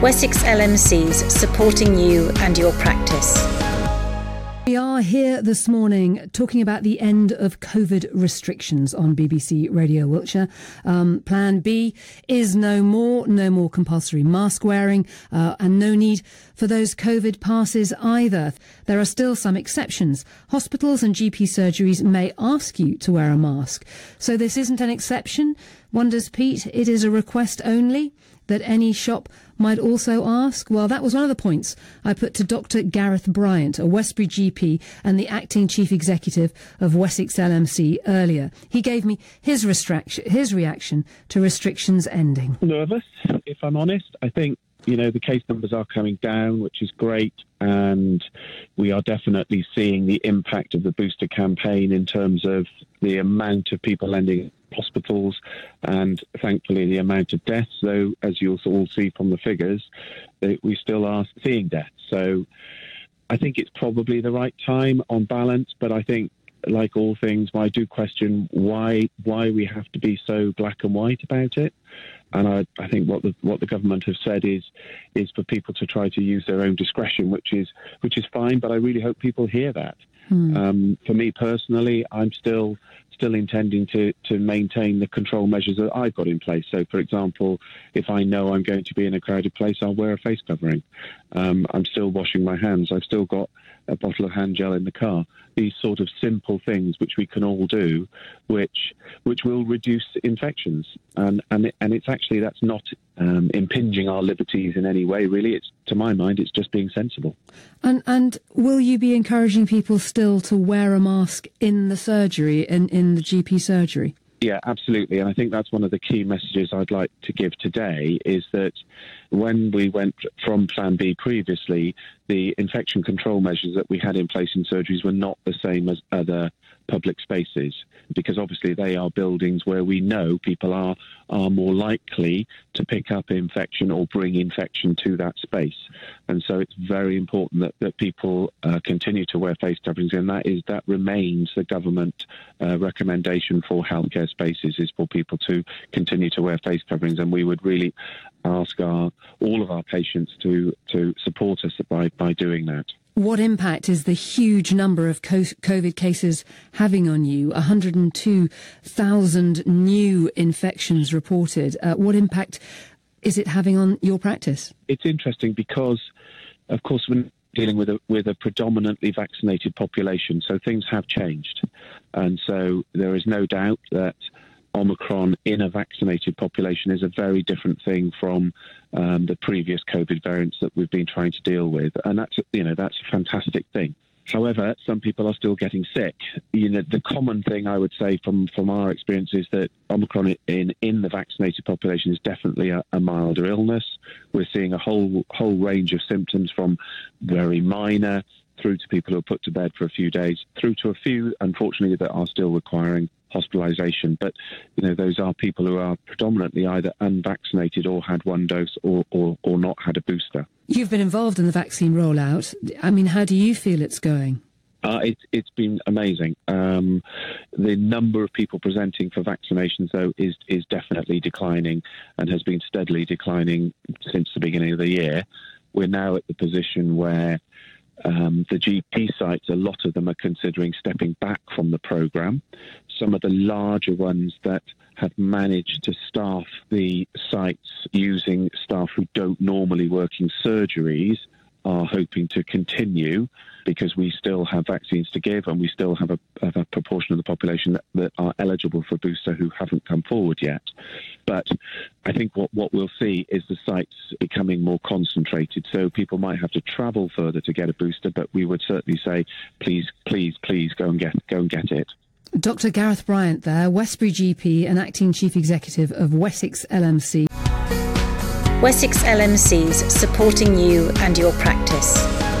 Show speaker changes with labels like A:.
A: Wessex LMCs supporting you and your practice.
B: We are here this morning talking about the end of COVID restrictions on BBC Radio Wiltshire. Um, plan B is no more, no more compulsory mask wearing, uh, and no need for those COVID passes either. There are still some exceptions. Hospitals and GP surgeries may ask you to wear a mask. So this isn't an exception, wonders Pete. It is a request only that any shop might also ask? Well, that was one of the points I put to Dr. Gareth Bryant, a Westbury GP and the acting chief executive of Wessex LMC earlier. He gave me his, his reaction to restrictions ending.
C: Nervous, if I'm honest. I think you know, the case numbers are coming down, which is great. And we are definitely seeing the impact of the booster campaign in terms of the amount of people ending hospitals and thankfully the amount of deaths, though, as you'll all see from the figures, we still are seeing deaths. So I think it's probably the right time on balance, but I think like all things, I do question why why we have to be so black and white about it. And I, I think what the what the government have said is is for people to try to use their own discretion, which is which is fine. But I really hope people hear that. Hmm. Um, for me personally, I'm still still intending to, to maintain the control measures that I've got in place. So, for example, if I know I'm going to be in a crowded place, I'll wear a face covering. Um, I'm still washing my hands. I've still got a bottle of hand gel in the car. These sort of simple things which we can all do, which which will reduce infections. And and and it's actually that's not um, impinging our liberties in any way. Really, it's to my mind, it's just being sensible.
B: And and will you be encouraging people still to wear a mask in the surgery in in the GP surgery?
C: Yeah, absolutely. And I think that's one of the key messages I'd like to give today is that when we went from Plan B previously, the infection control measures that we had in place in surgeries were not the same as other public spaces because obviously they are buildings where we know people are are more likely to pick up infection or bring infection to that space. And so it's very important that, that people uh, continue to wear face coverings and that is that remains the government uh, recommendation for healthcare spaces is for people to continue to wear face coverings. And we would really ask our all of our patients to to support us by by doing that
B: what impact is the huge number of COVID cases having on you? 102,000 new infections reported. Uh, what impact is it having on your practice?
C: It's interesting because, of course, we're dealing with a, with a predominantly vaccinated population, so things have changed. And so there is no doubt that Omicron in a vaccinated population is a very different thing from um, the previous COVID variants that we've been trying to deal with, and that's you know that's a fantastic thing. However, some people are still getting sick. You know, the common thing I would say from, from our experience is that Omicron in, in the vaccinated population is definitely a, a milder illness. We're seeing a whole whole range of symptoms from very minor through to people who are put to bed for a few days, through to a few, unfortunately, that are still requiring hospitalisation. But you know, those are people who are predominantly either unvaccinated or had one dose or, or, or not had a booster.
B: You've been involved in the vaccine rollout. I mean, how do you feel it's going?
C: Uh, it, it's been amazing. Um, the number of people presenting for vaccinations, though, is is definitely declining and has been steadily declining since the beginning of the year. We're now at the position where um, the GP sites, a lot of them are considering stepping back from the program. Some of the larger ones that have managed to staff the sites using staff who don't normally work in surgeries are hoping to continue because we still have vaccines to give and we still have a, have a proportion of the population that, that, are eligible for booster who haven't come forward yet. But I think what, what we'll see is the sites becoming more concentrated. So people might have to travel further to get a booster, but we would certainly say, please, please, please go and get go and get it.
B: Dr. Gareth Bryant there, Westbury GP and acting chief executive of Wessex LMC.
A: Wessex LMCs supporting you and your practice.